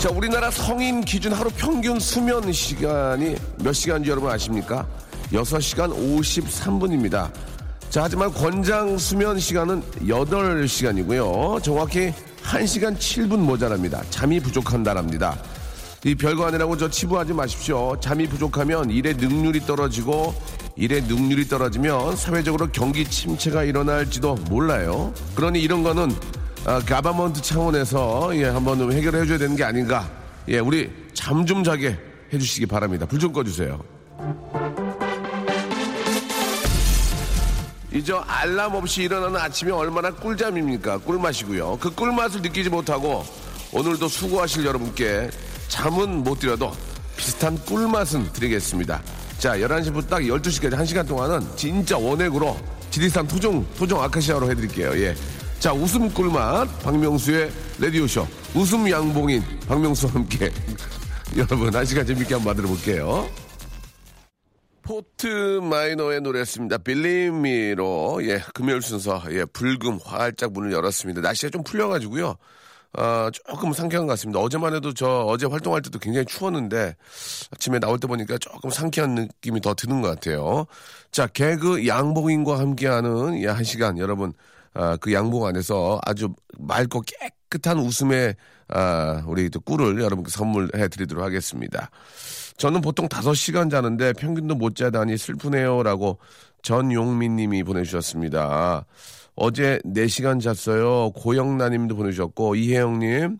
자, 우리나라 성인 기준 하루 평균 수면 시간이 몇 시간인지 여러분 아십니까? 6시간 53분입니다. 자, 하지만 권장 수면 시간은 8시간이고요. 정확히 1시간 7분 모자랍니다. 잠이 부족한다랍니다. 이 별거 아니라고 저 치부하지 마십시오. 잠이 부족하면 일의 능률이 떨어지고 일의 능률이 떨어지면 사회적으로 경기 침체가 일어날지도 몰라요. 그러니 이런 거는 아, 가바먼트 차원에서 예, 한번 해결해 줘야 되는 게 아닌가. 예, 우리 잠 좀 자게 해 주시기 바랍니다. 불 좀 꺼 주세요. 이저 알람 없이 일어나는 아침이 얼마나 꿀잠입니까? 꿀맛이고요. 그 꿀맛을 느끼지 못하고 오늘도 수고하실 여러분께 잠은 못 드려도 비슷한 꿀맛은 드리겠습니다. 자, 11시부터 딱 12시까지 1시간 동안은 진짜 원액으로 지리산 토종, 토종 아카시아로 해드릴게요. 예. 자, 웃음 꿀맛, 박명수의 라디오쇼. 웃음 양봉인 박명수와 함께. 여러분, 한 시간 재밌게 한번 만들어 볼게요. 포트 마이너의 노래였습니다. 빌리미로, 예, 금요일 순서, 예, 불금 활짝 문을 열었습니다. 날씨가 좀 풀려가지고요. 아, 조금 상쾌한 것 같습니다. 어제만 해도 저 어제 활동할 때도 굉장히 추웠는데 아침에 나올 때 보니까 조금 상쾌한 느낌이 더 드는 것 같아요. 자, 개그 양봉인과 함께하는 예, 한 시간 여러분 아, 그 양봉 안에서 아주 맑고 깨끗한 웃음의 아, 우리 또 꿀을 여러분께 선물해 드리도록 하겠습니다. 저는 보통 5시간 자는데 평균도 못 자다니 슬프네요라고 전용민 님이 보내주셨습니다. 어제 4시간 잤어요. 고영란 님도 보내주셨고, 이혜영 님,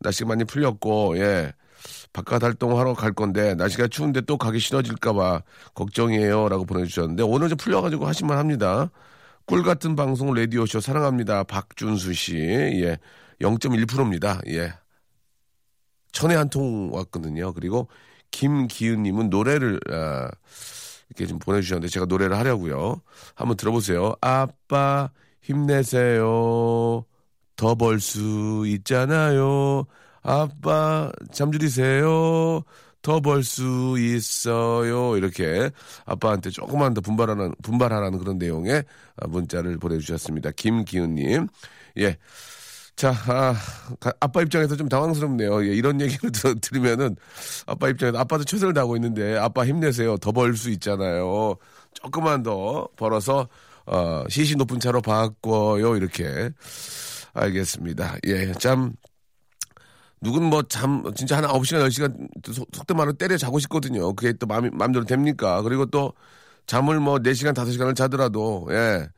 날씨가 많이 풀렸고, 예. 바깥 활동하러 갈 건데, 날씨가 추운데 또 가기 싫어질까봐 걱정이에요. 라고 보내주셨는데, 오늘 좀 풀려가지고 하시면 합니다. 꿀 같은 방송 라디오쇼 사랑합니다. 박준수 씨. 예. 0.1%입니다. 예. 천에 한 통 왔거든요. 그리고 김기은님은 노래를, 아, 이렇게 좀 보내주셨는데 제가 노래를 하려고요. 한번 들어보세요. 아빠 힘내세요. 더 벌 수 있잖아요. 아빠 잠들이세요. 더 벌 수 있어요. 이렇게 아빠한테 조금만 더 분발하는 분발하라는 그런 내용의 문자를 보내주셨습니다. 김기은님. 예. 자, 아, 가- 아빠 입장에서 좀 당황스럽네요. 예, 이런 얘기를 들, 들으면은 아빠 입장에서 아빠도 최선을 다하고 있는데 아빠 힘내세요. 더 벌 수 있잖아요. 조금만 더 벌어서 어, 시시 높은 차로 바꿔요. 이렇게 알겠습니다. 예, 참 누군 뭐잠 진짜 한 9시간 10시간 속- 속된 말로 때려 자고 싶거든요. 그게 또 마음이 마음대로 됩니까? 그리고 또 잠을 뭐 4시간 5시간을 자더라도 예.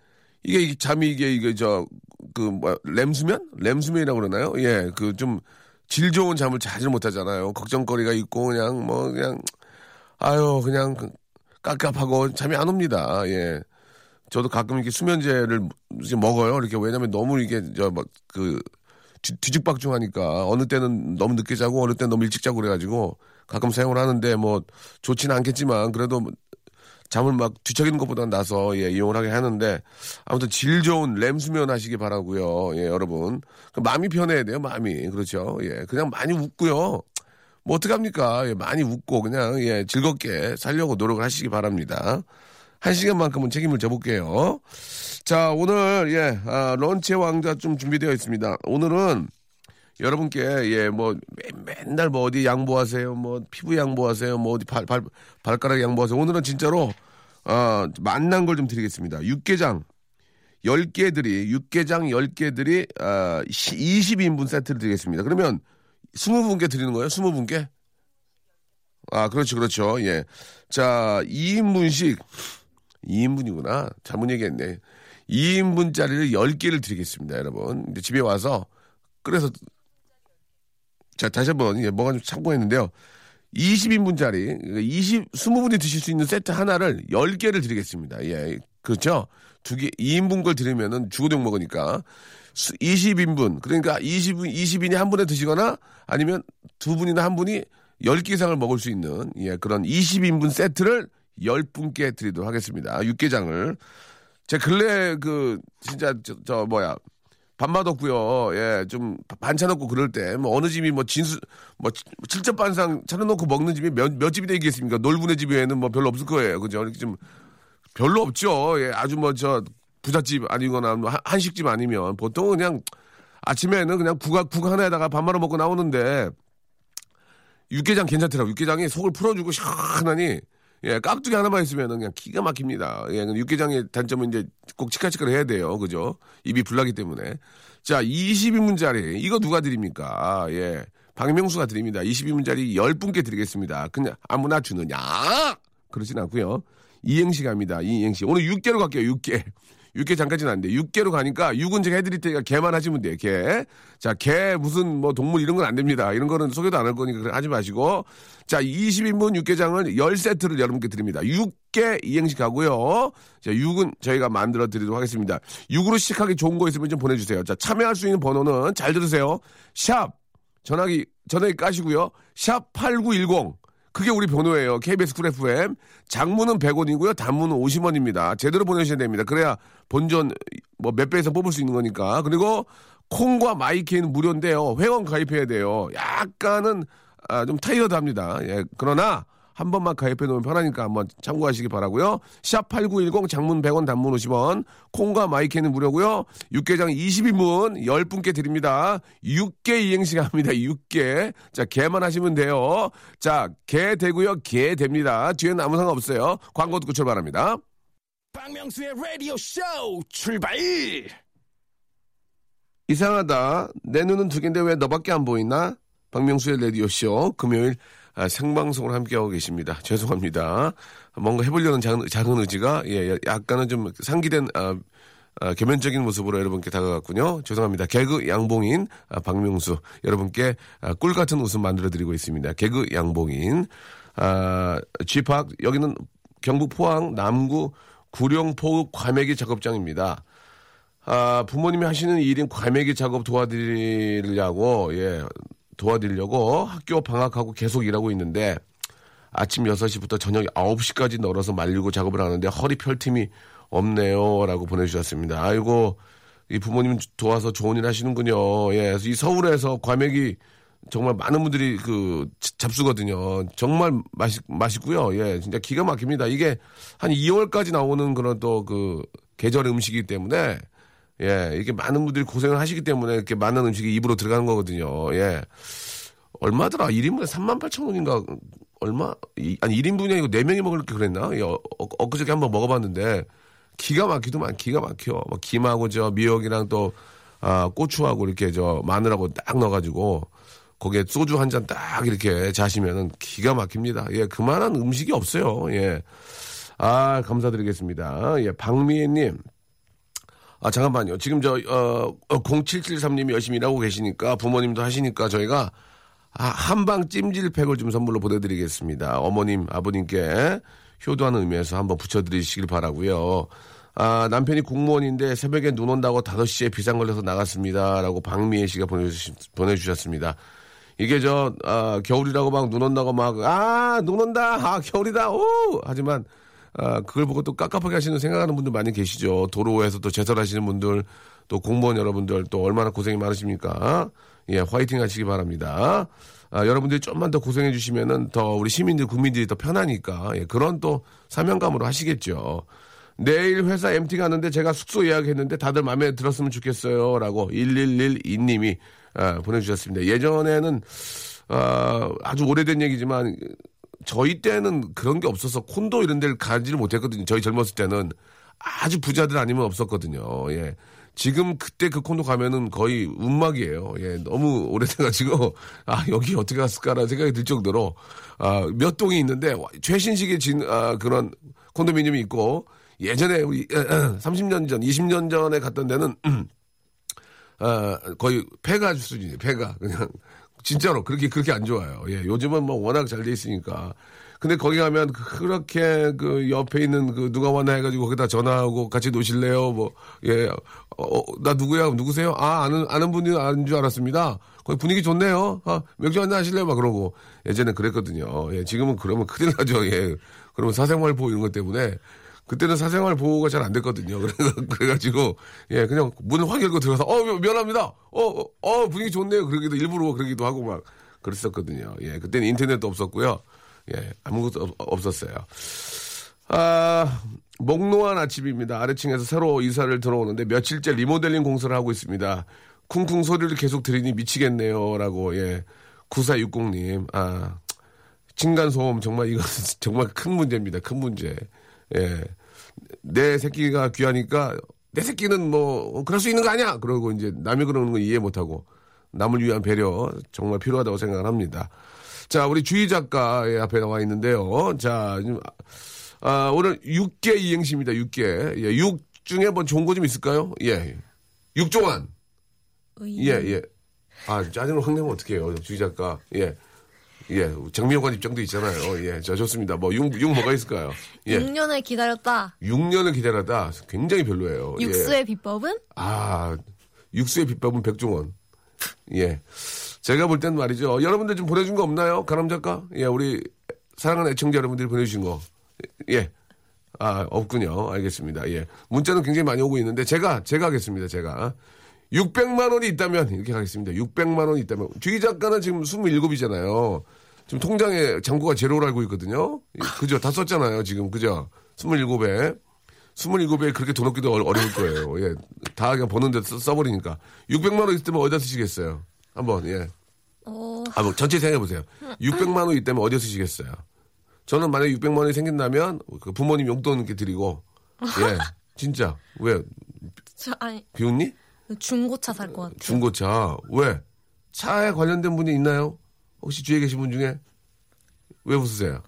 이게, 이게 잠이 이게 이게 저그 뭐 램수면? 램수면이라고 그러나요? 예. 그 좀 질 좋은 잠을 자질 못하잖아요. 걱정거리가 있고 그냥 뭐 그냥 아유 그냥 그 깝깝하고 잠이 안 옵니다. 예. 저도 가끔 이렇게 수면제를 먹어요. 이렇게 왜냐면 너무 이게 저막그 뒤 죽박죽하니까 어느 때는 너무 늦게 자고 어느 때는 너무 일찍 자고 그래가지고 가끔 사용을 하는데 뭐 좋지는 않겠지만 그래도 잠을 막 뒤척이는 것보다는 나서 예, 이용을 하게 하는데 아무튼 질 좋은 램 수면 하시기 바라고요. 예, 여러분. 그 마음이 편해야 돼요. 마음이 그렇죠. 예, 그냥 많이 웃고요. 뭐 어떡합니까? 예, 많이 웃고 그냥 예, 즐겁게 살려고 노력을 하시기 바랍니다. 한 시간만큼은 책임을 져볼게요. 자, 오늘 예, 아, 런치의 왕자 좀 준비되어 있습니다. 오늘은 여러분께 예뭐 맨날 뭐 어디 양보하세요 뭐 피부 양보하세요 뭐 어디 발, 발 발가락 양보하세요 오늘은 진짜로 아 만난 걸 좀 드리겠습니다 육개장 10개들이, 육개장 10개들이, 아, 20인분 세트를 드리겠습니다. 그러면 20분께 드리는 거예요? 20분께? 아, 그렇죠, 그렇죠. 예. 자, 2인분씩, 2인분이구나. 잘못 얘기했네. 2인분짜리를 10개를 드리겠습니다, 여러분. 이제 집에 와서 끓여서, 자, 다시 한 번, 예, 뭐가 좀 참고했는데요. 20인분짜리, 20, 20분이 드실 수 있는 세트 하나를 10개를 드리겠습니다. 예. 그렇죠? 두 개, 2인분 걸 드리면은 주고용 먹으니까. 20인분, 그러니까 20분, 20인이 한 분에 드시거나 아니면 두 분이나 한 분이 10개 이상을 먹을 수 있는, 예, 그런 20인분 세트를 10분께 드리도록 하겠습니다. 육개장을. 제 근래 그, 진짜, 저, 저 뭐야. 밥맛 없고요. 예, 좀 반찬 없고 그럴 때 뭐 어느 집이 뭐 진수 뭐 칠첩 반상 차려놓고 먹는 집이 몇, 몇 집이 되겠습니까? 놀부네 집에는 뭐 별로 없을 거예요. 그죠? 이렇게 좀 별로 없죠. 예, 아주 뭐 저 부잣집 아니거나 뭐 한- 한식집 아니면 보통은 그냥 아침에는 그냥 국가 국 하나에다가 밥 말아 먹고 나오는데 육개장 괜찮더라고. 육개장이 속을 풀어주고 시원하니 예, 깍두기 하나만 있으면 그냥 기가 막힙니다. 예, 육개장의 단점은 이제 꼭 치카치카를 해야 돼요. 그죠? 입이 불나기 때문에. 자, 22문짜리. 이거 누가 드립니까? 예. 박명수가 드립니다. 22문짜리 10분께 드리겠습니다. 그냥 아무나 주느냐? 그렇진 않고요 이행시 갑니다. 이행시. 오늘 6개로 갈게요. 6개. 6개 잠깐지는 안 돼. 6개로 가니까 6은 제가 해드릴 테니까 개만 하시면 돼요. 개. 자, 개 무슨 뭐 동물 이런 건 안 됩니다. 이런 거는 소개도 안 할 거니까 하지 마시고. 자, 20인분 육개장을 10세트를 여러분께 드립니다. 6개 이행시 가고요. 자, 6은 저희가 만들어 드리도록 하겠습니다. 6으로 시작하기 좋은 거 있으면 좀 보내주세요. 자, 참여할 수 있는 번호는 잘 들으세요. 샵. 전화기, 전화기 까시고요. 샵 8910. 그게 우리 번호예요. KBS Cool FM. 장문은 100원이고요. 단문은 50원입니다. 제대로 보내셔야 됩니다. 그래야 본전 뭐 몇 배에서 뽑을 수 있는 거니까. 그리고 콩과 my K는 무료인데요. 회원 가입해야 돼요. 약간은 아, 좀 tired합니다. 예. 그러나 한 번만 가입해 놓으면 편하니까 한번 참고하시기 바라고요. 샵 8910 장문 100원 단문 50원 콩과 마이케는 무료고요. 육개장 20인분 10분께 드립니다. 6개 이행시 갑니다. 6개. 자, 개만 하시면 돼요. 자, 개 되고요. 개 됩니다. 뒤에는 아무 상관 없어요. 광고 듣고 출발합니다. 박명수의 라디오 쇼 출발! 이상하다. 내 눈은 두 개인데 왜 너밖에 안 보이나? 박명수의 라디오 쇼 금요일 아, 생방송을 함께하고 계십니다. 죄송합니다. 뭔가 해보려는 작은, 작은 의지가 예, 약간은 좀 상기된 아, 아, 개면적인 모습으로 여러분께 다가갔군요. 죄송합니다. 개그 양봉인 아, 박명수 여러분께 아, 꿀 같은 웃음 만들어드리고 있습니다. 개그 양봉인 아, 쥐팍 여기는 경북 포항 남구 구룡포 과메기 작업장입니다. 아, 부모님이 하시는 일인 과메기 작업 도와드리려고, 예, 도와드리려고 학교 방학하고 계속 일하고 있는데 아침 6시부터 저녁 9시까지 널어서 말리고 작업을 하는데 허리 펼 틈이 없네요. 라고 보내주셨습니다. 아이고, 이 부모님 도와서 좋은 일 하시는군요. 예, 이 서울에서 과메기 정말 많은 분들이 그 잡수거든요. 정말 맛있, 맛있고요. 예, 진짜 기가 막힙니다. 이게 한 2월까지 나오는 그런 또 그 계절의 음식이기 때문에 예, 이렇게 많은 분들이 고생을 하시기 때문에 이렇게 많은 음식이 입으로 들어가는 거거든요. 예. 얼마더라? 1인분에 3만 8천 원인가? 얼마? 이, 아니, 1인분이 아니고 4명이 먹을 게 그랬나? 예, 어, 어, 엊그저께 한번 먹어봤는데, 기가 막히더만, 기가 막혀. 뭐, 김하고 저 미역이랑 또, 아, 고추하고 이렇게 저 마늘하고 딱 넣어가지고, 거기에 소주 한 잔 딱 이렇게 자시면은 기가 막힙니다. 예, 그만한 음식이 없어요. 예. 아, 감사드리겠습니다. 예, 박미애님. 아, 잠깐만요. 지금 저, 어, 0773님이 열심히 일하고 계시니까 부모님도 하시니까 저희가 아, 한방 찜질팩을 좀 선물로 보내드리겠습니다. 어머님, 아버님께 효도하는 의미에서 한번 붙여드리시길 바라고요 아, 남편이 공무원인데 새벽에 눈 온다고 5시에 비상 걸려서 나갔습니다. 라고 박미애 씨가 보내주시, 보내주셨습니다. 이게 저, 아, 겨울이라고 막 눈 온다고 막, 아, 눈 온다! 아, 겨울이다! 오! 하지만, 아, 그걸 보고 또 깝깝하게 하시는 생각하는 분들 많이 계시죠. 도로에서 또 제설하시는 분들, 또 공무원 여러분들 또 얼마나 고생이 많으십니까? 예, 화이팅 하시기 바랍니다. 아, 여러분들이 좀만 더 고생해 주시면은 더 우리 시민들, 국민들이 더 편하니까, 예, 그런 또 사명감으로 하시겠죠. 내일 회사 MT 가는데 제가 숙소 예약했는데 다들 마음에 들었으면 좋겠어요. 라고 1112님이 아, 보내주셨습니다. 예전에는 아, 아주 오래된 얘기지만 저희 때는 그런 게 없어서 콘도 이런 데를 가지를 못했거든요. 저희 젊었을 때는 아주 부자들 아니면 없었거든요. 예. 지금 그때 그 콘도 가면은 거의 운막이에요. 예, 너무 오래돼가지고 아 여기 어떻게 갔을까라는 생각이 들 정도로 아 몇 동이 있는데 와, 최신식의 진 아, 그런 콘도미니엄이 있고 예전에 우리 30년 전, 20년 전에 갔던 데는 아, 거의 폐가 수준이에요. 폐가 그냥 진짜로 그렇게 그렇게 안 좋아요. 예, 요즘은 뭐 워낙 잘 돼 있으니까. 근데 거기 가면 그렇게 그 옆에 있는 그 누가 왔나 해가지고 거기다 전화하고 같이 노실래요? 뭐, 예, 어, 어, 나 누구야? 누구세요? 아, 아는, 아는 분이 아는 줄 알았습니다. 거기 분위기 좋네요. 아, 맥주 한잔 하실래요? 막 그러고. 예전에 그랬거든요. 예, 지금은 그러면 큰일 나죠. 예. 그러면 사생활 보호 이런 것 때문에. 그때는 사생활 보호가 잘 안 됐거든요. 그래가지고, 예, 그냥 문을 확 열고 들어가서, 어, 미안합니다. 어, 어, 어, 분위기 좋네요. 그러기도 일부러 그러기도 하고 막 그랬었거든요. 예, 그때는 인터넷도 없었고요. 예, 아무것도 없, 없었어요. 아, 목노한 아침입니다. 아래층에서 새로 이사를 들어오는데 며칠째 리모델링 공사를 하고 있습니다. 쿵쿵 소리를 계속 들으니 미치겠네요. 라고, 예. 9460님, 아, 층간소음 정말 이건 정말 큰 문제입니다. 큰 문제. 예. 내 새끼가 귀하니까 내 새끼는 뭐 그럴 수 있는 거 아니야. 그러고 이제 남이 그러는 거 이해 못하고 남을 위한 배려 정말 필요하다고 생각을 합니다. 자, 우리 주희 작가의 앞에 나와 있는데요. 자, 아, 오늘 6개 이행시입니다. 6개. 예, 6 중에 뭐 좋은 거 좀 있을까요? 예. 6종안. 예, 예. 아, 짜증을 확 내면 어떡해요. 주희 작가. 예. 예, 장미호관 입장도 있잖아요. 예, 저 좋습니다. 뭐, 6, 6 뭐가 있을까요? 예. 6년을 기다렸다. 6년을 기다렸다. 굉장히 별로예요. 육수의 예. 비법은? 아, 육수의 비법은 백종원. 예. 제가 볼 땐 말이죠. 여러분들 좀 보내준 거 없나요? 가람 작가? 예, 우리 사랑하는 애청자 여러분들이 보내주신 거. 예. 아, 없군요. 알겠습니다. 예. 문자는 굉장히 많이 오고 있는데 제가, 제가 하겠습니다. 제가. 600만 원이 있다면 이렇게 가겠습니다. 600만 원이 있다면 주희 작가는 지금 27이잖아요. 지금 통장에 잔고가 제로로 알고 있거든요. 그죠? 다 썼잖아요. 지금 그죠? 27에 27에 그렇게 돈 얻기도 어- 어려울 거예요. 예. 다 그냥 버는데 써- 써버리니까 600만 원 있으면 어디다 쓰시겠어요? 한번 예. 어, 아, 뭐 전체 생각해 보세요. 600만 원 있다면 어디에 쓰시겠어요? 저는 만약에 600만 원이 생긴다면 그 부모님 용돈 이렇게 드리고 예. 진짜 왜 저, 아니, 비웃니? 중고차 살 것 같아. 중고차. 왜? 차에 관련된 분이 있나요? 혹시 주위에 계신 분 중에? 왜 웃으세요?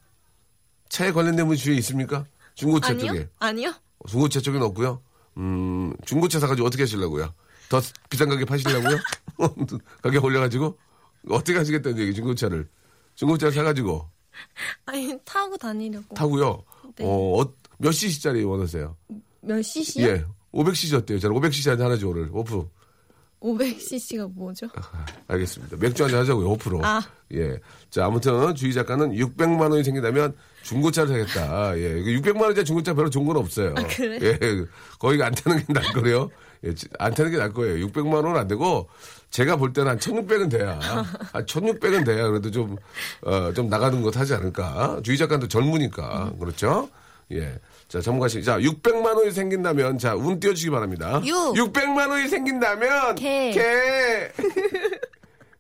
차에 관련된 분 주위에 있습니까? 중고차 아니요? 쪽에. 아니요? 중고차 쪽에는 없고요. 음, 중고차 사가지고 어떻게 하시려고요? 더 비싼 가게 파시려고요? 가격 올려가지고? 어떻게 하시겠다는 얘기, 중고차를. 중고차를 사가지고 아니, 타고 다니려고. 타고요. 네. 어, 어, 몇 cc짜리 원하세요? 몇 cc요? 예. 500cc 어때요? 저는 500cc 한잔 하나죠, 오늘. 오프. 500cc가 뭐죠? 알겠습니다. 맥주 한잔 하자고요, 5%. 아. 예. 자, 아무튼 주희 작가는 600만 원이 생긴다면 중고차를 사겠다. 예. 600만 원짜리 중고차 별로 좋은 건 없어요. 아, 그래? 예. 거의 안 타는 게 나을 거예요. 예. 지- 안 타는 게 나을 거예요. 600만 원은 안 되고 제가 볼 때는 한 1600은 돼야. 한 1600은 돼야 그래도 좀, 어, 좀 나가는 것 하지 않을까. 주희 작가도 젊으니까. 그렇죠? 예. 자, 전문가씨. 자, 600만 원이 생긴다면, 자, 운 띄워주시기 바랍니다. 육. 600만 원이 생긴다면, 개. 개.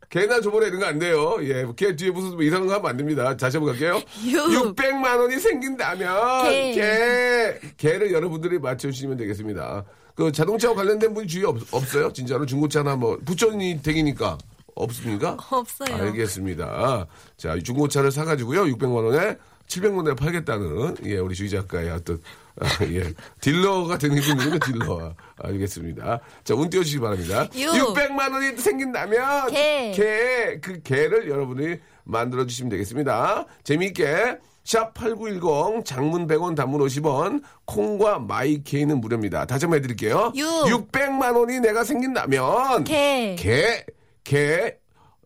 개나 저번에 이런 거 안 돼요. 예, 개 뒤에 무슨 뭐 이상한 거 하면 안 됩니다. 다시 한번 갈게요. 육. 600만 원이 생긴다면, 개. 개. 개를 여러분들이 맞춰주시면 되겠습니다. 그 자동차와 관련된 분이 주위에 없, 없어요? 진짜로 중고차나 뭐, 부천이 댁이니까. 없습니까? 없어요. 알겠습니다. 자, 중고차를 사가지고요. 600만 원에 700만 원에 팔겠다는 예, 우리 주희 작가의 어떤 아, 예, 딜러가 되는 분이군요, 딜러. 알겠습니다. 자, 운 띄워주시기 바랍니다. 육. 600만 원이 생긴다면 개. 개, 그 개를 여러분이 만들어 주시면 되겠습니다. 재미있게 샵 8910 장문 100원 단문 50원 콩과 마이케이는 무료입니다. 다시 한번 해드릴게요. 육. 600만 원이 내가 생긴다면 개. 개, 개,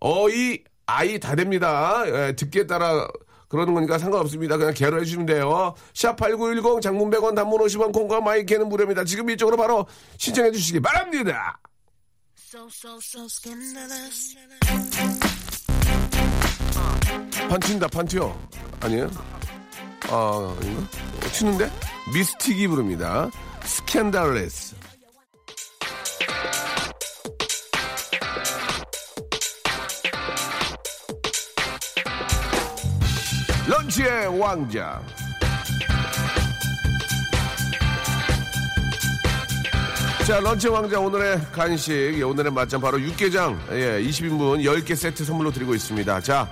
어이, 아이 다 됩니다. 예, 듣기에 따라 그러는 거니까 상관없습니다. 그냥 개로 해주시면 돼요. 샵8910 장문 100원 단문 50원 콩과 마이케는 무료입니다. 지금 이쪽으로 바로 신청해 주시기 바랍니다. 판친다 판튀어 아니에요? 아 아닌가? 어, 튀는데? 미스틱이 부릅니다. 스캔달레스 런치의 왕자 자, 런치 왕자 오늘의 간식, 예, 오늘의 맛점 바로 육개장, 예, 20인분 10개 세트 선물로 드리고 있습니다. 자,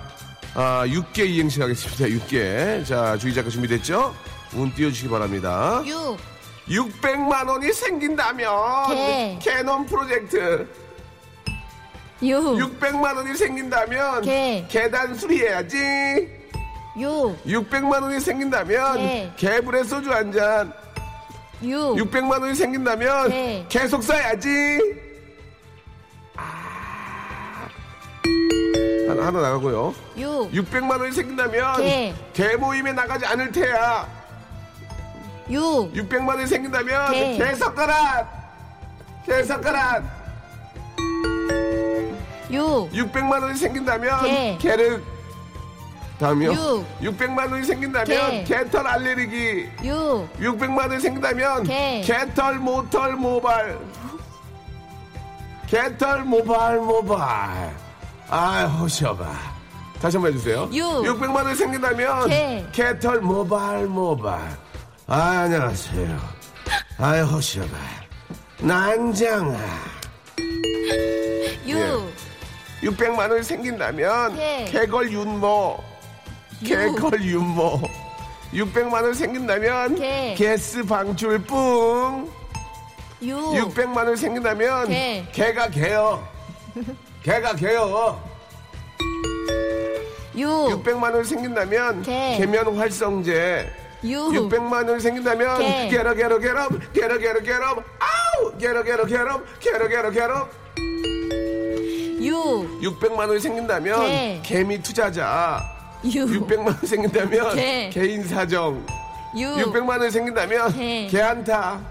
아, 6개 이행시 하겠습니다. 6개. 자, 주희 작가 준비됐죠? 운 띄워주시기 바랍니다. 6, 600만 원이 생긴다면 개. 캐논 프로젝트 6, 600만 원이 생긴다면 개. 계단 수리해야지 6, 600만 원이 생긴다면 개. 개불에 소주 한 잔 6, 600만 원이 생긴다면 개. 계속 써야지 아. 하나, 하나 나가고요 6, 600만 원이 생긴다면 개. 개 모임에 나가지 않을 테야 6, 600만 원이 생긴다면 개. 개석가란 개석가란 6, 600만 원이 생긴다면 개. 개를 다음이요. 육. 600만 원이 생긴다면 개. 개털 알레르기. 6, 600만 원이 생긴다면 개. 개털 모털 모발. 개털 모발 모발. 아, 호셔봐. 다시 한번 해주세요. 육. 600만 원이 생긴다면 개. 개털 모발 모발. 아, 안녕하세요. 아, 호셔봐. 난장아. 6, 600만 원이 생긴다면 개. 개걸 윤모 개걸 윤모 600만 원 생긴다면 개. 게스 방출 뿡. 6, 600만 원 생긴다면 개. 개가 개요. 개가 개요. 6, 600만 원 생긴다면 개. 개면 활성제. 6, 600만 원 생긴다면 개. 게러 게러 게러 게러 게러 게러 아우! 게러 게러 게러 게러 게러 게러 6, 600만 원이 생긴다면 개. 개미 투자자 6, 600만 원 생긴다면 개. 개인 사정 6, 600만 원 생긴다면 개. 개한타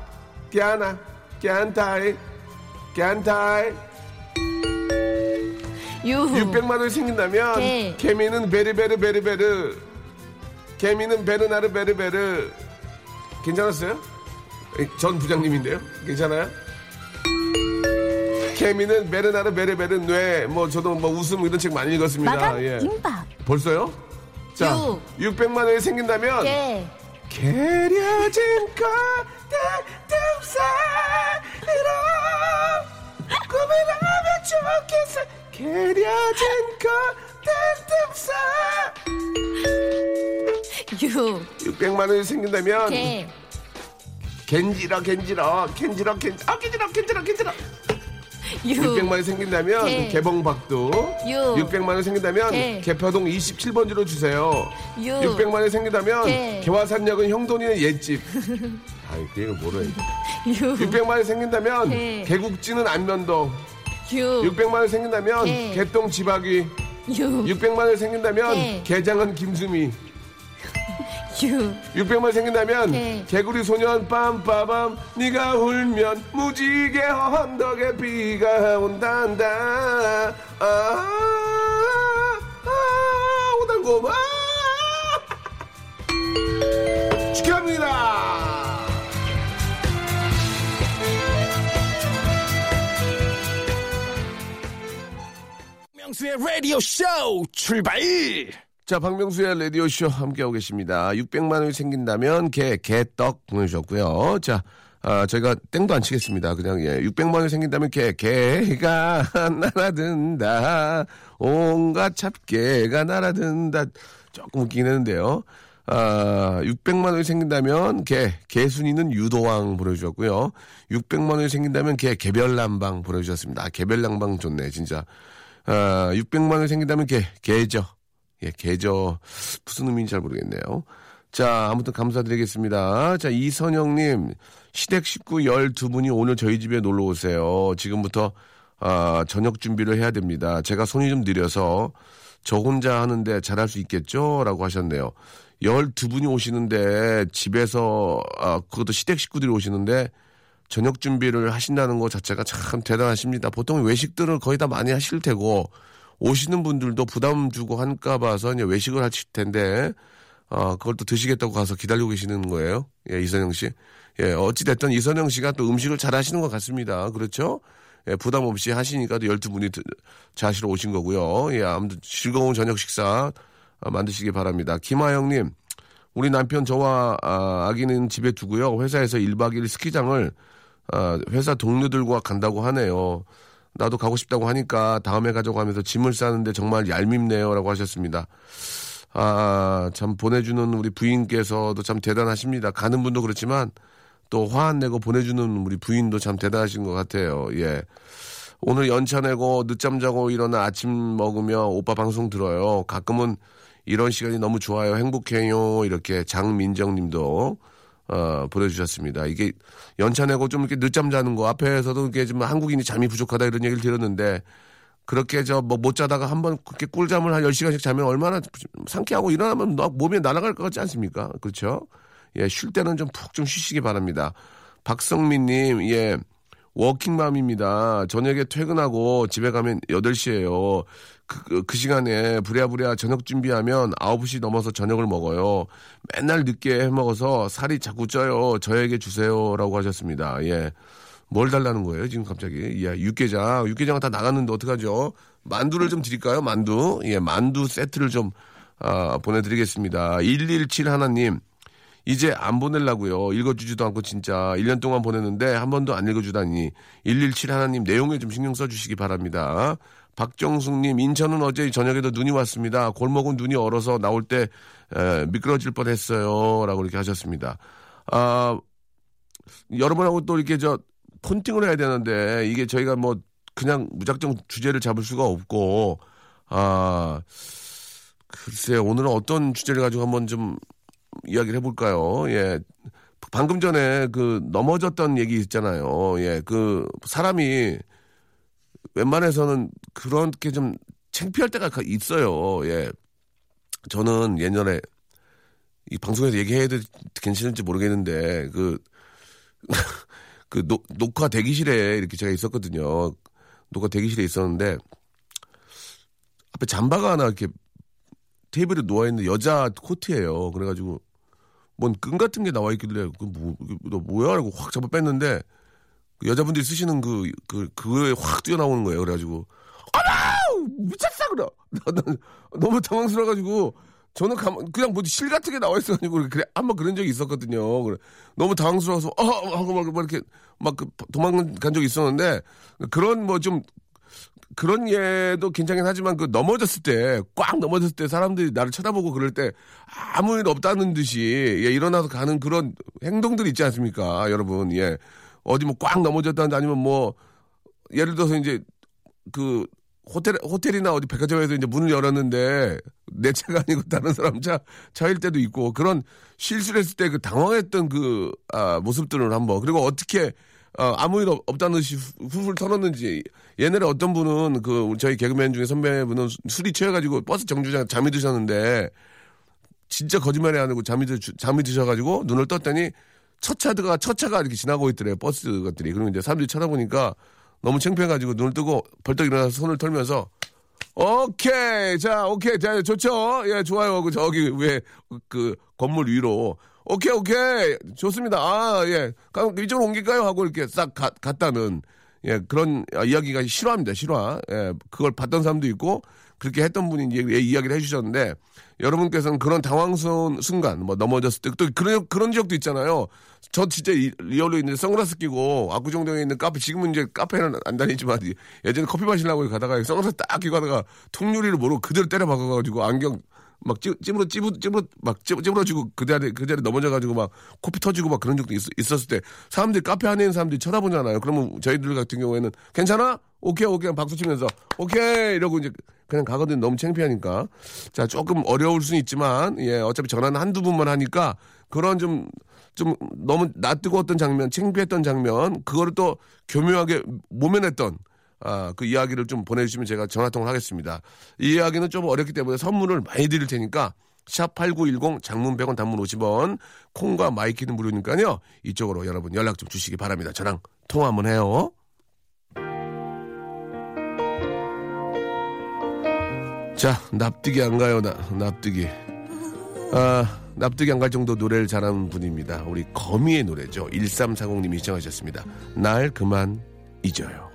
개하나 개한타이 개한타이 6, 600만 원이 생긴다면 개. 개미는 베르베르 베르베르 개미는 베르나르 베르베르 괜찮았어요? 에, 전 부장님인데요 괜찮아요? 개미는 베르나르 베르베르 뇌 뭐 저도 뭐 웃음 이런 책 많이 읽었습니다 마감 예. 임박. 벌써요? 자, 육. 600만 원이 생긴다면 개, 게려진 꽃들 사이로 꿈을 하면 좋겠어. 꽃들 사이 6, 600만 원이 생긴다면 개, 겐지러 겐지러 겐지러 겐지 아 겐지러 겐지러 겐지러 6, 600만 원이 생긴다면 개. 개봉박두 육. 600만 원이 생긴다면 개. 개표동 27번지로 주세요 6, 600만 원이 생긴다면 개. 개화산역은 형돈이의 옛집 아이 그 얘기를 뭐래 6, 600만 원이 생긴다면 개. 개국지는 안면동 6, 600만 원이 생긴다면 개. 개똥 지박이 6, 600만 원이 생긴다면 개. 개장은 김수미 6, 600만 원 생긴다면 네. 개구리 소년 빰빠밤 네가 울면 무지개 언덕에 비가 온단다 아, 아 오단고마 축하합니다 명수의 라디오 쇼 출발! 자, 박명수의 라디오쇼 함께하고 계십니다. 600만 원이 생긴다면 개, 개떡 보내주셨고요. 자, 아, 저희가 땡도 안 치겠습니다. 그냥, 예, 600만 원이 생긴다면 개, 개가 날아든다. 온갖 잡개가 날아든다. 조금 웃기긴 했는데요. 아, 600만 원이 생긴다면 개, 개순이는 유도왕 보내주셨고요. 600만 원이 생긴다면 개, 개별난방 보내주셨습니다. 아, 개별난방 좋네, 진짜. 아, 600만 원이 생긴다면 개, 개저. 예, 계저 무슨 의미인지 잘 모르겠네요. 자, 아무튼 감사드리겠습니다. 자, 이선영님, 시댁 식구 12분이 오늘 저희 집에 놀러 오세요. 지금부터, 아, 저녁 준비를 해야 됩니다. 제가 손이 좀 느려서 저 혼자 하는데 잘할 수 있겠죠? 라고 하셨네요. 12분이 오시는데 집에서, 아, 그것도 시댁 식구들이 오시는데 저녁 준비를 하신다는 것 자체가 참 대단하십니다. 보통 외식들을 거의 다 많이 하실 테고, 오시는 분들도 부담 주고 한가 봐서 이제 외식을 하실 텐데, 어, 그걸 또 드시겠다고 가서 기다리고 계시는 거예요. 예, 이선영 씨. 예, 어찌됐든 이선영 씨가 또 음식을 잘 하시는 것 같습니다. 그렇죠? 예, 부담 없이 하시니까 또 12분이 자시러 오신 거고요. 예, 아무튼 즐거운 저녁 식사 아, 만드시기 바랍니다. 김하영님, 우리 남편 저와 아, 아기는 집에 두고요. 회사에서 1박 2일 스키장을 아, 회사 동료들과 간다고 하네요. 나도 가고 싶다고 하니까 다음에 가자고 하면서 짐을 싸는데 정말 얄밉네요라고 하셨습니다. 아, 참 보내주는 우리 부인께서도 참 대단하십니다. 가는 분도 그렇지만 또 화 안 내고 보내주는 우리 부인도 참 대단하신 것 같아요. 예. 오늘 연차 내고 늦잠 자고 일어나 아침 먹으며 오빠 방송 들어요. 가끔은 이런 시간이 너무 좋아요. 행복해요. 이렇게 장민정 님도 어, 보내주셨습니다. 이게 연차 내고 좀 이렇게 늦잠 자는 거 앞에서도 이게 좀 한국인이 잠이 부족하다 이런 얘기를 들었는데 그렇게 저 뭐 못 자다가 한번 그렇게 꿀잠을 한 10시간씩 자면 얼마나 상쾌하고 일어나면 막 몸이 날아갈 것 같지 않습니까? 그렇죠? 예, 쉴 때는 좀푹좀 쉬시기 바랍니다. 박성민 님, 예. 워킹맘입니다. 저녁에 퇴근하고 집에 가면 8시예요. 그, 그, 그 시간에 부랴부랴 저녁 준비하면 9시 넘어서 저녁을 먹어요. 맨날 늦게 해 먹어서 살이 자꾸 쪄요. 저에게 주세요라고 하셨습니다. 예. 뭘 달라는 거예요, 지금 갑자기? 예, 육개장. 육개장은 다 나갔는데 어떡하죠? 만두를 좀 드릴까요? 만두. 예, 만두 세트를 좀, 아, 보내 드리겠습니다. 117 하나님. 이제 안 보내려고요. 읽어주지도 않고 진짜 1년 동안 보냈는데 한 번도 안 읽어주다니 117 하나님 내용에 좀 신경 써주시기 바랍니다. 박정숙님 인천은 어제 저녁에도 눈이 왔습니다. 골목은 눈이 얼어서 나올 때 에, 미끄러질 뻔했어요. 라고 이렇게 하셨습니다. 아 여러분하고 또 이렇게 저 폰팅을 해야 되는데 이게 저희가 뭐 그냥 무작정 주제를 잡을 수가 없고 아 글쎄 오늘은 어떤 주제를 가지고 한번 좀 이야기를 해볼까요? 예. 방금 전에 그 넘어졌던 얘기 있잖아요. 예. 그 사람이 웬만해서는 그렇게 좀 창피할 때가 있어요. 예. 저는 예전에 이 방송에서 얘기해도 괜찮을지 모르겠는데 그, 그 노, 녹화 대기실에 이렇게 제가 있었거든요. 녹화 대기실에 있었는데 앞에 잠바가 하나 이렇게 테이블에 누워있는 여자 코트예요. 그래가지고 뭔 끈 같은 게 나와 있길래 그 뭐, 너 뭐야? 라고 확 잡아 뺐는데 그 여자분들이 쓰시는 그, 그, 그거에 확 뛰어나오는 거예요. 그래가지고 어머! 미쳤어! 그래. 너무 당황스러워가지고 저는 가만, 그냥 뭐 실 같은 게 나와 있어가지고 그래 한번 그런 적이 있었거든요. 그래 너무 당황스러워서 어 하고 막, 막 이렇게 막그 도망간 적이 있었는데 그런 뭐 좀 그런 예도 괜찮긴 하지만 그 넘어졌을 때 꽉 넘어졌을 때 사람들이 나를 쳐다보고 그럴 때 아무 일 없다는 듯이 예, 일어나서 가는 그런 행동들 있지 않습니까, 여러분? 예 어디 뭐 꽉 넘어졌다는지 아니면 뭐 예를 들어서 이제 그 호텔 호텔이나 어디 백화점에서 이제 문을 열었는데 내 차가 아니고 다른 사람 차 차일 때도 있고 그런 실수를 했을 때 그 당황했던 그 아, 모습들을 한번 그리고 어떻게 어, 아무 일 없- 없다는 듯이 후- 훌훌 털었는지 옛날에 어떤 분은 그 저희 개그맨 중에 선배분은 술이 취해가지고 버스 정류장 잠이 드셨는데 진짜 거짓말이 아니고 잠이 드 잠이 드셔가지고 눈을 떴더니 첫 차가 첫 차가 이렇게 지나고 있더래요 버스 것들이. 그리고 이제 사람들이 쳐다보니까 너무 창피해가지고 눈을 뜨고 벌떡 일어나서 손을 털면서 오케이! 자 오케이. 자 좋죠? 예 좋아요. 그 저기 위에 그 건물 위로. 오케이 오케이. 좋습니다. 아예. 이쪽으로 옮길까요? 하고 이렇게 싹 가- 갔다는 예 그런 이야기가 실화입니다 실화. 예 그걸 봤던 사람도 있고 그렇게 했던 분이 이제 예, 이야기를 해주셨는데 여러분께서는 그런 당황스러운 순간 뭐 넘어졌을 때 또 그런 그런 지역도 있잖아요. 저 진짜 이- 리얼로 있는 선글라스 끼고 압구정동에 있는 카페 지금은 이제 카페는 안 다니지만 예전에 커피 마시려고 가다가 선글라스 딱 끼고 가다가 통유리를 모르고 그대로 때려 박아가지고 안경 막 찌, 찌부러 찌부 찌부러 막 찌- 찌부러지고 그 자리 그 자리 넘어져가지고 막 코피 터지고 막 그런 적도 있, 있었을 때 사람들이 카페 안에 있는 사람들이 쳐다보잖아요. 그러면 저희들 같은 경우에는 괜찮아? 오케이 오케이 박수 치면서 오케이 이러고 이제 그냥 가거든 너무 창피하니까 자 조금 어려울 수는 있지만 예 어차피 전화는 한두 분만 하니까 그런 좀 좀 너무 낯뜨거웠던 장면 창피했던 장면 그거를 또 교묘하게 모면했던 아, 그 이야기를 좀 보내주시면 제가 전화통화를 하겠습니다. 이 이야기는 좀 어렵기 때문에 선물을 많이 드릴 테니까 샵8910 장문 100원 단문 50원 콩과 my K는 무료니까요. 이쪽으로 여러분 연락 좀 주시기 바랍니다. 저랑 통화 한번 해요. 자, 납득이 안 가요, 나, 납득이. 아, 납득이 안 갈 정도 노래를 잘하는 분입니다. 우리 거미의 노래죠. 1340님이 신청하셨습니다. 날 그만 잊어요.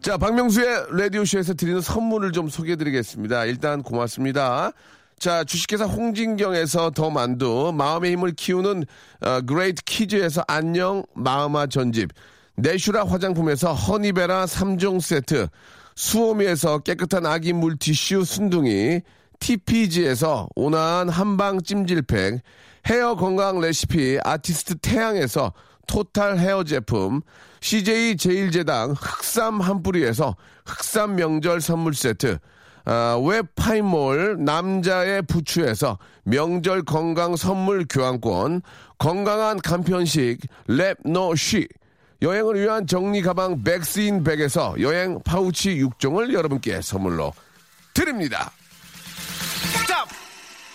자, 박명수의 라디오쇼에서 드리는 선물을 좀 소개해 드리겠습니다. 일단 고맙습니다. 자, 주식회사 홍진경에서 더 만두, 마음의 힘을 키우는 어, 그레이트 키즈에서 안녕 마음아 전집, 내슈라 화장품에서 허니베라 3종 세트, 수오미에서 깨끗한 아기 물티슈 순둥이, TPG에서 온화한 한방 찜질팩, 헤어 건강 레시피 아티스트 태양에서 토탈 헤어 제품, CJ 제일제당 흑삼 한 뿌리에서 흑삼 명절 선물 세트, 아, 웹파이몰 남자의 부추에서 명절 건강 선물 교환권, 건강한 간편식 랩노쉬, 여행을 위한 정리 가방 백스인 백에서 여행 파우치 6종을 여러분께 선물로 드립니다.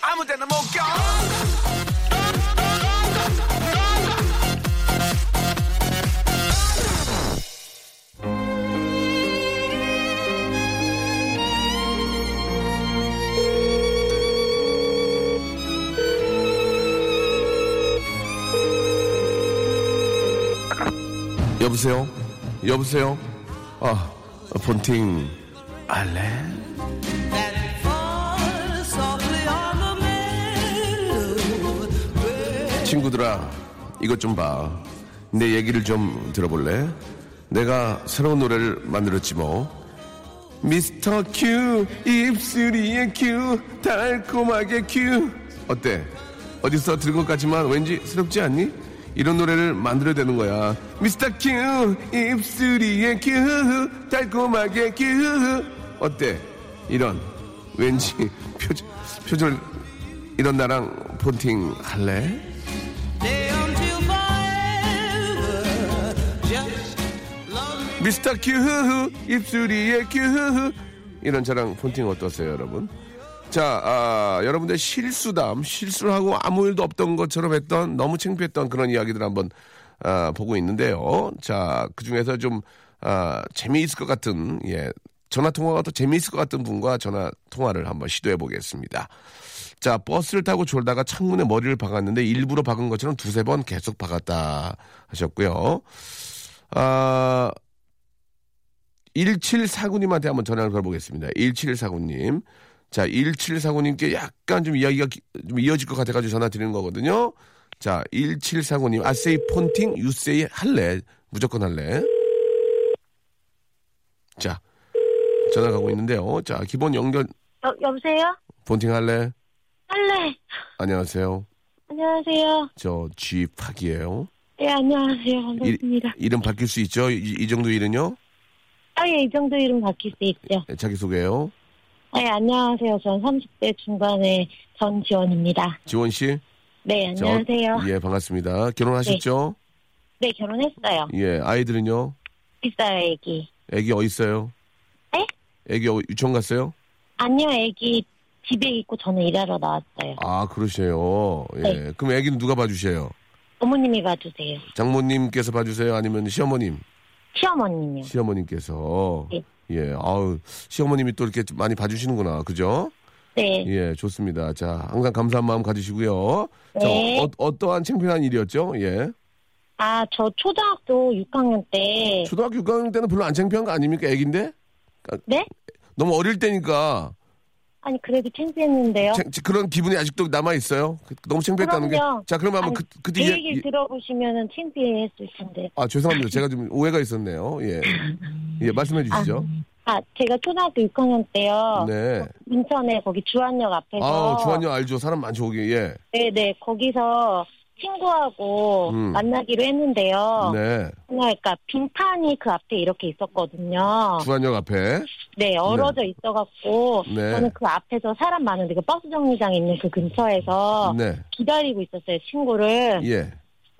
아무 데나 못 가! 여보세요? 여보세요? 아, 폰팅 할래? 친구들아, 이것 좀 봐. 내 얘기를 좀 들어볼래? 내가 새로운 노래를 만들었지 뭐. 미스터 큐, 입술이의 큐, 달콤하게 큐. 어때? 어디서 들은 것 같지만 왠지 새롭지 않니? 이런 노래를 만들어야 되는 거야. 미스터 큐, 입술이의 큐, 달콤하게 큐. 어때? 이런, 왠지 표정, 표절, 이런 나랑 폰팅 할래? 미스터 큐 입술이의 큐 이런 저랑 폰팅 어떠세요 여러분? 자 아, 여러분들 실수담 실수를 하고 아무 일도 없던 것처럼 했던 너무 창피했던 그런 이야기들 한번 아, 보고 있는데요. 자 그 중에서 좀 아, 재미있을 것 같은 예 전화 통화가 더 재미있을 것 같은 분과 전화 통화를 한번 시도해 보겠습니다. 자, 버스를 타고 졸다가 창문에 머리를 박았는데 일부러 박은 것처럼 두세 번 계속 박았다 하셨고요. 아, 1749님한테 한번 전화를 걸어보겠습니다. 1749님. 자, 1749님께 약간 좀 이야기가 기- 좀 이어질 것 같아가지고 전화 드리는 거거든요. 자, 1749님. 아세이 폰팅, 유세이 할래. 무조건 할래. 자, 전화 가고 있는데요. 자, 기본 연결, 여, 여보세요? 폰팅 할래. 할래. 안녕하세요. 안녕하세요. 저 쥐팍이에요. 네, 안녕하세요. 반갑습니다. 이 름 바뀔 수 있죠? 이, 이 정도 일은요? 아, 예, 이 정도 이름 바뀔 수 있죠. 네, 자기소개요. 아, 예, 안녕하세요. 전 30대 중반의 전지원입니다. 지원 씨. 네, 저- 안녕하세요. 예, 반갑습니다. 결혼하셨죠? 네, 결혼했어요. 예, 아이들은요? 있어요, 애기. 애기 어디 있어요? 에? 애기 어- 유치원 갔어요? 아니요, 애기 집에 있고 저는 일하러 나왔어요. 아, 그러세요. 예. 네. 그럼 애기는 누가 봐주세요? 어머님이 봐주세요. 장모님께서 봐주세요? 아니면 시어머님? 시어머님이요. 시어머님께서. 네. 예, 아우, 시어머님이 또 이렇게 많이 봐주시는구나. 그죠? 네. 예, 좋습니다. 자, 항상 감사한 마음 가지시고요. 네. 자, 어, 어떠한 창피한 일이었죠? 예. 아, 저 초등학교 6학년 때. 초등학교 6학년 때는 별로 안 창피한 거 아닙니까? 애기인데? 네? 너무 어릴 때니까. 아니, 그래도 창피했는데요. 창- 그런 기분이 아직도 남아 있어요. 너무 창피했다는 그럼요. 게. 자, 그러면 한번 아니, 그, 그때 제 이해- 얘기 이- 들어보시면은 창피했을 텐데. 아, 죄송합니다. 제가 좀 오해가 있었네요. 예. 예, 말씀해 주시죠. 아, 제가 초등학교 6학년 때요. 네. 인천에 거기 주안역 앞에서. 아우, 주한요 알죠. 사람 많죠, 거기. 예. 네네, 거기서 친구하고 음. 만나기로 했는데요. 네. 그러니까 빙판이 그 앞에 이렇게 있었거든요. 주한역 앞에. 네, 얼어져 있어갖고 네. 저는 그 앞에서 사람 많은데 그 버스 정류장 있는 그 근처에서 네. 기다리고 있었어요, 친구를. 예.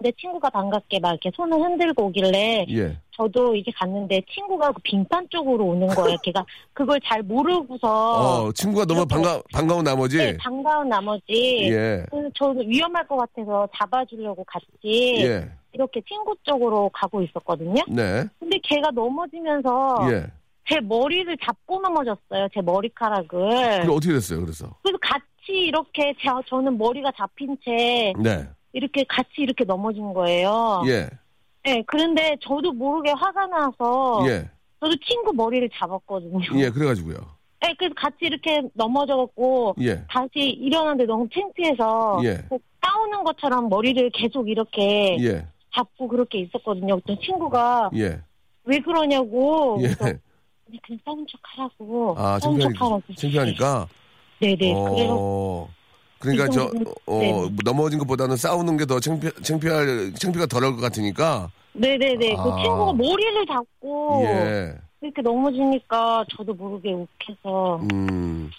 근데 친구가 반갑게 막 이렇게 손을 흔들고 오길래 예. 저도 이게 갔는데 친구가 그 빙판 쪽으로 오는 거예요. 걔가 그걸 잘 모르고서 어, 친구가 너무 반가, 반가운 나머지. 네, 반가운 나머지 예. 그래서 저도 위험할 것 같아서 잡아주려고 같이 예. 이렇게 친구 쪽으로 가고 있었거든요. 네. 근데 걔가 넘어지면서 예. 제 머리를 잡고 넘어졌어요. 제 머리카락을. 그럼 어떻게 됐어요, 그래서? 그래서 같이 이렇게 제, 저는 머리가 잡힌 채 네. 이렇게 같이 이렇게 넘어진 거예요. 예. 네, 그런데 저도 모르게 화가 나서 예. 저도 친구 머리를 잡았거든요. 예, 그래가지고요. 네, 그래서 같이 이렇게 넘어져갖고 예. 다시 일어났는데 너무 창피해서 예. 꼭 싸우는 것처럼 머리를 계속 이렇게 예. 잡고 그렇게 있었거든요. 어떤 친구가 예. 왜 그러냐고. 예. 그래서 그냥 싸운 척 하라고. 아, 싸운 척 창피하니까. 하라고. 창피하니까. 네네. 그래서 어. 그러니까 저 어, 네. 넘어진 것보다는 싸우는 게 더 창피 창피할 창피가 덜할 것 같으니까. 네네네. 아. 그 친구가 머리를 잡고 예. 이렇게 넘어지니까 저도 모르게 욱해서. 음.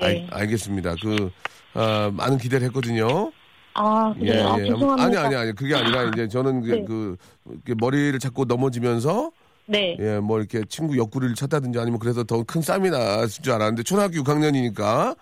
네. 알, 알겠습니다. 그 아, 많은 기대를 했거든요. 아, 그래요? 아, 죄송합니다. 아니 아니 아니 그게 아니라 이제 저는 그, 네. 그 이렇게 머리를 잡고 넘어지면서 네. 예, 뭐 이렇게 친구 옆구리를 쳤다든지 아니면 그래서 더큰 쌈이 났을 줄 알았는데 초등학교 6학년이니까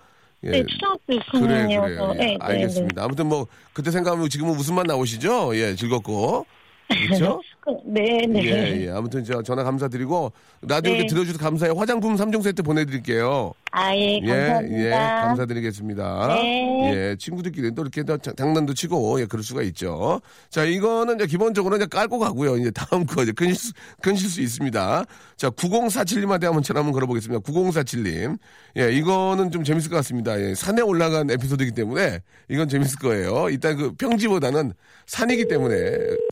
예. 네, 초등학교 그래 6학년이어서. 그래요. 예, 네, 네, 알겠습니다. 아무튼 뭐 그때 생각하면 지금은 웃음만 나오시죠? 예, 즐겁고. 그렇죠? 네, 네. 예, 예. 아무튼 저 전화 감사드리고 라디오 네. 이렇게 들어주셔서 감사해요. 화장품 3종 세트 보내드릴게요. 아, 예, 감사합니다. 예, 예, 감사드리겠습니다. 네. 예, 친구들끼리 또 이렇게 또 자- 장난도 치고, 예, 그럴 수가 있죠. 자, 이거는 이제 기본적으로 이제 깔고 가고요. 이제 다음 거 이제 근실, 수- 근실 수 있습니다. 자, 9047님한테 한번 전화 한번 걸어보겠습니다. 9047님. 예, 이거는 좀 재밌을 것 같습니다. 예, 산에 올라간 에피소드이기 때문에 이건 재밌을 거예요. 일단 그 평지보다는 산이기 때문에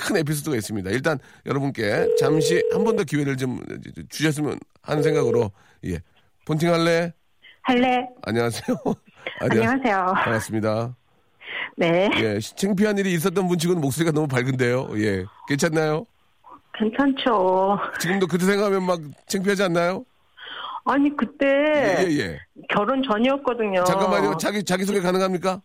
큰 에피소드가 있습니다. 일단 여러분께 잠시 한 번 더 기회를 좀 주셨으면 하는 생각으로, 예. 본팅 할래? 할래? 안녕하세요. 안녕하세요. 반갑습니다. 네, 예, 시- 창피한 일이 있었던 분 치고는 목소리가 너무 밝은데요. 예, 괜찮나요? 괜찮죠. 지금도 그때 생각하면 막 창피하지 않나요? 아니 그때 예, 예, 예. 결혼 전이었거든요. 잠깐만요. 자기 자기 소개 가능합니까?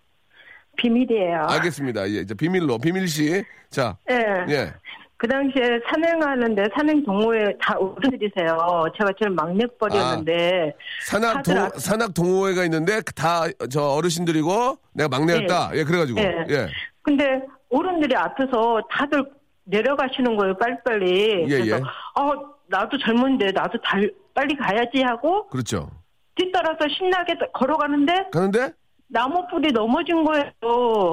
비밀이에요. 알겠습니다. 예, 이제 비밀로 비밀 씨. 자, 예. 예, 그 당시에 산행하는데 산행 동호회 다 어른들이세요. 제가 제일 막내뻘이었는데 산악 다들 동 아- 산악 동호회가 있는데 다 저 어르신들이고 내가 막내였다. 예, 그래가지고 예. 예, 근데 어른들이 앞에서 다들 내려가시는 거예요, 빨리빨리. 예, 그래서 예. 어 나도 젊은데 나도 달, 빨리 가야지 하고 그렇죠. 뒤따라서 신나게 걸어가는데 가는데 나무 뿌리 넘어진 거예요.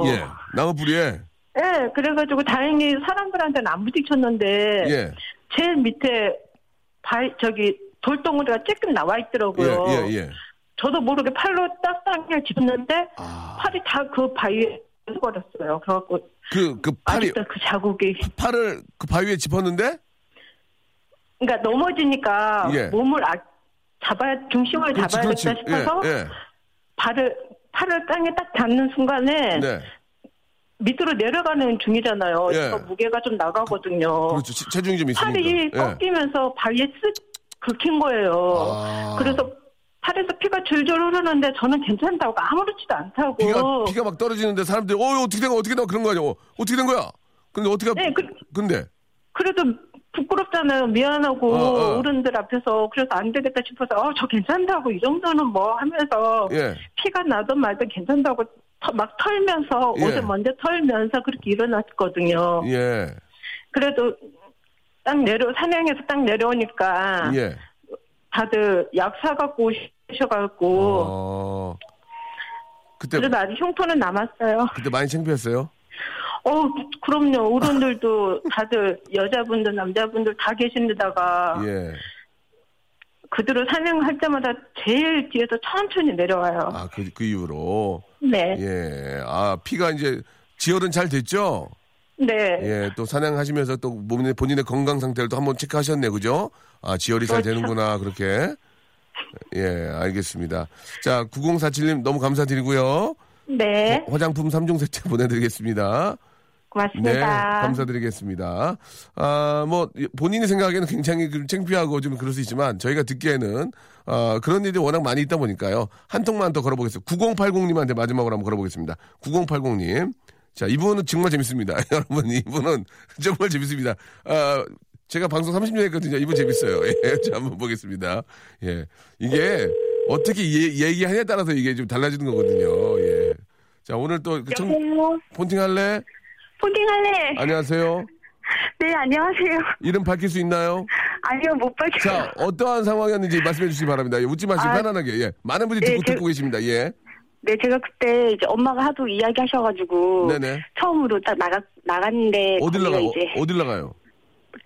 예, 나무 뿌리에 예, 그래가지고 다행히 사람들한테는 안 부딪혔는데 예, 제일 밑에 바위 저기 돌덩어리가 쬐끔 나와 예, 있더라고요. 예, 예. 저도 모르게 팔로 딱딱하게 짚었는데 아. 팔이 다 그 바위에 버렸어요. 그래갖고 그 그 팔이 그 자국이. 팔을 그 바위에 짚었는데 그러니까 넘어지니까 예. 몸을 아, 잡아야 중심을 그렇지, 잡아야겠다 그렇지. 싶어서 예, 예. 발을 팔을 땅에 딱 닿는 순간에 네. 밑으로 내려가는 중이잖아요. 예. 이거 무게가 좀 나가거든요. 그렇죠. 치- 체중이 좀 있으니까. 팔이 예. 꺾이면서 바위에 쓱 긁힌 거예요. 아. 그래서 팔에서 피가 줄줄 흐르는데 저는 괜찮다고 아무렇지도 않다고. 피가 피가 막 떨어지는데 사람들이 어 어떻게 된 거야 어떻게 된 거야 그런 거 아니야 어, 어떻게 된 거야 근데 어떻게 네, 그, 근데 그래도 부끄럽잖아요. 미안하고 어, 어. 어른들 앞에서 그래서 안 되겠다 싶어서 어, 저 괜찮다고 이 정도는 뭐 하면서 예 피가 나든 말든 괜찮다고 터- 막 털면서 예. 옷을 먼저 털면서 그렇게 일어났거든요. 예, 그래도 딱 내려 산행에서 딱 내려오니까 예. 다들 약 사갖고 오셔갖고 어, 그때 그래도 아직 흉터는 남았어요. 그때 많이 창피했어요 어, 그럼요. 어른들도 다들 여자분들, 남자분들 다 계신데다가 예. 그들을 산행할 때마다 제일 뒤에서 천천히 내려와요. 아그그 이후로 네, 예. 아 피가 이제 지혈은 잘 됐죠. 네, 예. 또 사냥하시면서 또 몸의 본인의 건강 상태를 또 한번 체크하셨네 그죠? 아 지혈이 잘 그렇죠. 되는구나 그렇게. 예, 알겠습니다. 자, 9047님 너무 감사드리고요. 네. 화- 화장품 3종 세트 보내드리겠습니다. 고맙습니다. 네, 감사드리겠습니다. 아, 뭐, 본인이 생각하기에는 굉장히 좀 창피하고 좀 그럴 수 있지만, 저희가 듣기에는, 아, 그런 일이 워낙 많이 있다 보니까요. 한 통만 더 걸어보겠습니다. 9080님한테 마지막으로 한번 걸어보겠습니다. 9080님. 자, 이분은 정말 재밌습니다. 여러분, 이분은 정말 재밌습니다. 아, 제가 방송 30년 했거든요. 이분 재밌어요. 예, 자, 한번 보겠습니다. 예. 이게, 어떻게 예, 얘기하냐에 따라서 이게 좀 달라지는 거거든요. 예. 자, 오늘 또, 그 청? 폰팅 할래? 포딩할래? 안녕하세요. 네, 안녕하세요. 이름 밝힐 수 있나요? 아니요, 못 밝혀요. 자, 어떠한 상황이었는지 말씀해 주시기 바랍니다. 예, 웃지 마시고 아, 편안하게. 예. 많은 분들이 네, 듣고, 제- 듣고 계십니다. 예. 네, 제가 그때 이제 엄마가 하도 이야기 하셔가지고 네네. 처음으로 딱 나가 나갔는데 어딜 나가, 이제 어, 어딜 나가요?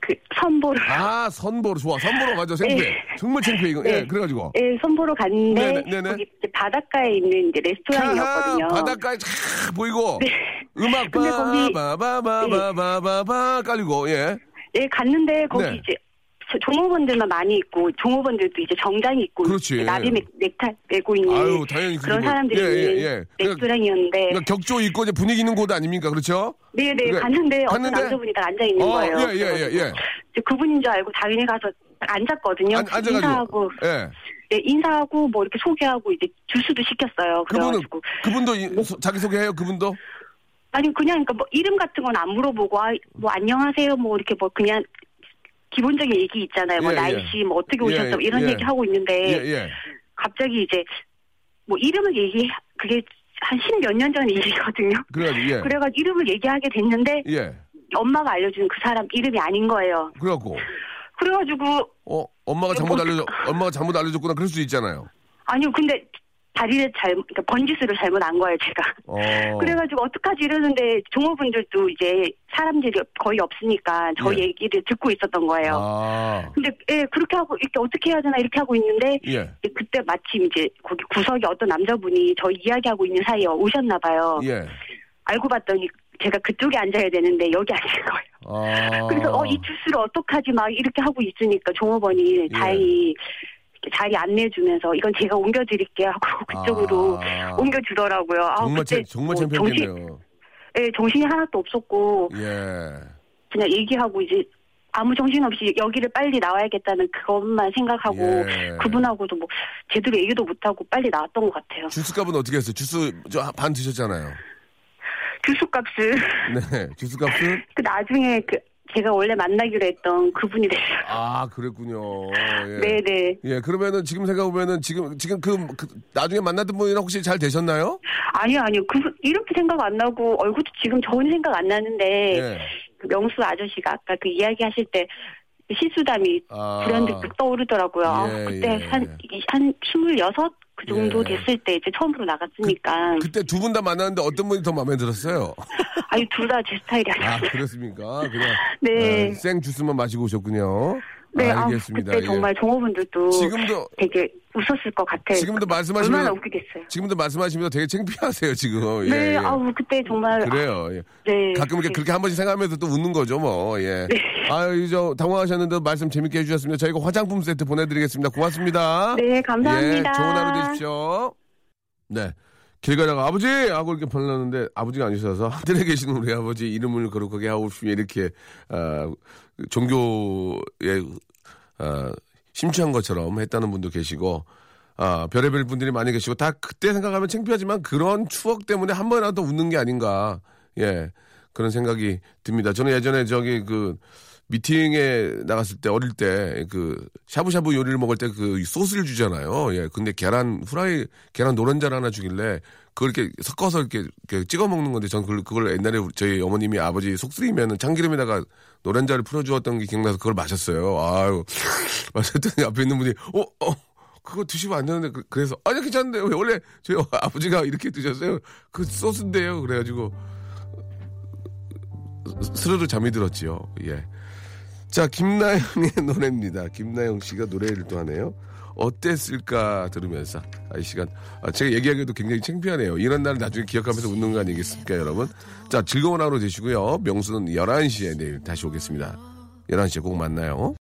그 선보러 아, 선보러 좋아. 선보러 맞아. 창피해. 정말 창피해, 이거. 예, 네. 그래가지고. 예, 선보러 갔는데 네네, 네네. 거기 이제 바닷가에 있는 이제 레스토랑이었거든요. 바닷가에 쫙 보이고. 음악 근데 거기- 바바바바바바바 깔리고, 예. 예, 갔는데 거기 네. 이제 저- 종업원들만 많이 있고 종업원들도 이제 정장이 입고 그렇지. 나비 넥, 넥타이 메고 있는 아유, 그런 뭐- 사람들이 예, 예, 예. 그러니까- 레스토랑이었는데 그러니까 격조 있고 이제 분위기 있는 곳 아닙니까? 그렇죠? 네네 그러니까 갔는데 어떤 갔는데? 남자분이 딱 앉아 있는 어, 거예요. 예, 예, 예, 예. 이제 그분인 줄 알고 당연히 가서 딱 앉았거든요. 앉- 앉아가지고. 인사하고 예. 네, 인사하고 뭐 이렇게 소개하고 이제 주스도 시켰어요. 그분은, 그래가지고 그분도 이- 소- 자기 소개해요? 그분도? 아니 그냥 그러니까 뭐 이름 같은 건 안 물어보고 아, 뭐 안녕하세요 뭐 이렇게 뭐 그냥 기본적인 얘기 있잖아요. 뭐 예, 예. 날씨 뭐 어떻게 예, 오셨어 뭐 이런 예. 얘기 하고 있는데 예, 예. 갑자기 이제 뭐 이름을 얘기 그게 한 십 몇 년 전 일이거든요. 그래가지고, 예. 그래가지고 이름을 얘기하게 됐는데 예. 엄마가 알려준 그 사람 이름이 아닌 거예요. 그래갖고, 그래가지고 어, 엄마가 잘못 알려줘, 엄마가 잘못 알려줬구나. 그럴 수 있잖아요. 아니요 근데 다리를 잘못 그러니까 번지수를 잘못 안 거예요 제가. 어. 그래가지고 어떡하지 이러는데 종업원들도 이제 사람들이 거의 없으니까 저 예. 얘기를 듣고 있었던 거예요. 아. 근데 예 그렇게 하고 이렇게 어떻게 해야 되나 이렇게 하고 있는데 예. 그때 마침 이제 거기 구석에 어떤 남자분이 저희 이야기하고 있는 사이에 오셨나 봐요. 예. 알고 봤더니 제가 그쪽에 앉아야 되는데 여기 앉은 거예요. 아. 그래서 어 이 주스를 어떡하지 막 이렇게 하고 있으니까 종업원이 예. 다행히 자리 안내해주면서 이건 제가 옮겨드릴게요 하고 그쪽으로 아. 옮겨주더라고요. 아, 정말, 그때 창- 정말 뭐 창피했겠네요. 예, 정신이 하나도 없었고 예. 그냥 얘기하고 이제 아무 정신 없이 여기를 빨리 나와야겠다는 그것만 생각하고 예. 그분하고도 뭐 제대로 얘기도 못하고 빨리 나왔던 것 같아요. 주스 값은 어떻게 했어요? 주스 저반 드셨잖아요. 주스값을 네. 주스 값은? 그 나중에 그 제가 원래 만나기로 했던 그분이 됐어요. 아, 그랬군요. 예. 네네. 예, 그러면은 지금 생각해보면은 지금, 지금 그, 그 나중에 만났던 분이랑 혹시 잘 되셨나요? 아니요 아니요 그 이렇게 생각 안 나고 얼굴도 지금 전혀 생각 안 나는데 예. 그 명수 아저씨가 아까 그 이야기 하실 때 실수담이 아. 불현듯 딱 떠오르더라고요. 아, 예, 그때 예. 한, 이- 한 26? 그 정도 예. 됐을 때 이제 처음으로 나갔으니까. 그 때 두 분 다 만났는데 어떤 분이 더 마음에 들었어요? 아니, 둘 다 제 스타일이 아, 아니에요. 그렇습니까? 그냥. 네. 어, 생 주스만 마시고 오셨군요. 네, 아, 알겠습니다. 그때 예. 정말 종업원들도 지금도- 되게 웃었을 것 같아요. 지금도 말씀하시면- 얼마나 웃기겠어요. 지금도 말씀하시면서 되게 창피하세요, 지금. 예, 네, 예. 아우, 그때 정말. 그래요. 예. 네. 가끔 이렇게 그렇게 한 번씩 생각하면서 또 웃는 거죠, 뭐. 예. 네. 아유, 저 당황하셨는데 말씀 재밌게 해주셨습니다. 저희가 화장품 세트 보내드리겠습니다. 고맙습니다. 네, 감사합니다. 예, 좋은 하루 되십시오. 네. 길 가다가 아버지! 하고 이렇게 불렀는데 아버지가 아니셔서 하늘에 계시는 우리 아버지 이름을 거룩하게 하고 싶으면 이렇게, 어, 종교에, 어, 심취한 것처럼 했다는 분도 계시고, 아, 별의별 분들이 많이 계시고, 다 그때 생각하면 창피하지만 그런 추억 때문에 한 번이라도 웃는 게 아닌가, 예, 그런 생각이 듭니다. 저는 예전에 저기 그, 미팅에 나갔을 때 어릴 때 그 샤브샤브 요리를 먹을 때 그 소스를 주잖아요. 예. 근데 계란 후라이 계란 노른자를 하나 주길래 그걸 이렇게 섞어서 이렇게, 이렇게 찍어 먹는 건데 전 그걸, 그걸 옛날에 저희 어머님이 아버지 속쓰리면은 참기름에다가 노른자를 풀어 주었던 게 기억나서 그걸 마셨어요. 아유. 마셨더니 앞에 있는 분이 어, 어. 그거 드시면 안 되는데 그- 그래서 아니 괜찮은데 왜 원래 저희 아버지가 이렇게 드셨어요? 그 소스인데요. 그래가지고 스르르 잠이 들었지요. 예. 자, 김나영의 노래입니다. 김나영 씨가 노래를 또 하네요. 어땠을까 들으면서 아, 이 시간 아, 제가 얘기하기도 굉장히 창피하네요. 이런 날 나중에 기억하면서 웃는 거 아니겠습니까, 여러분? 자, 즐거운 하루 되시고요. 명수는 11시에 내일 다시 오겠습니다. 11시에 꼭 만나요.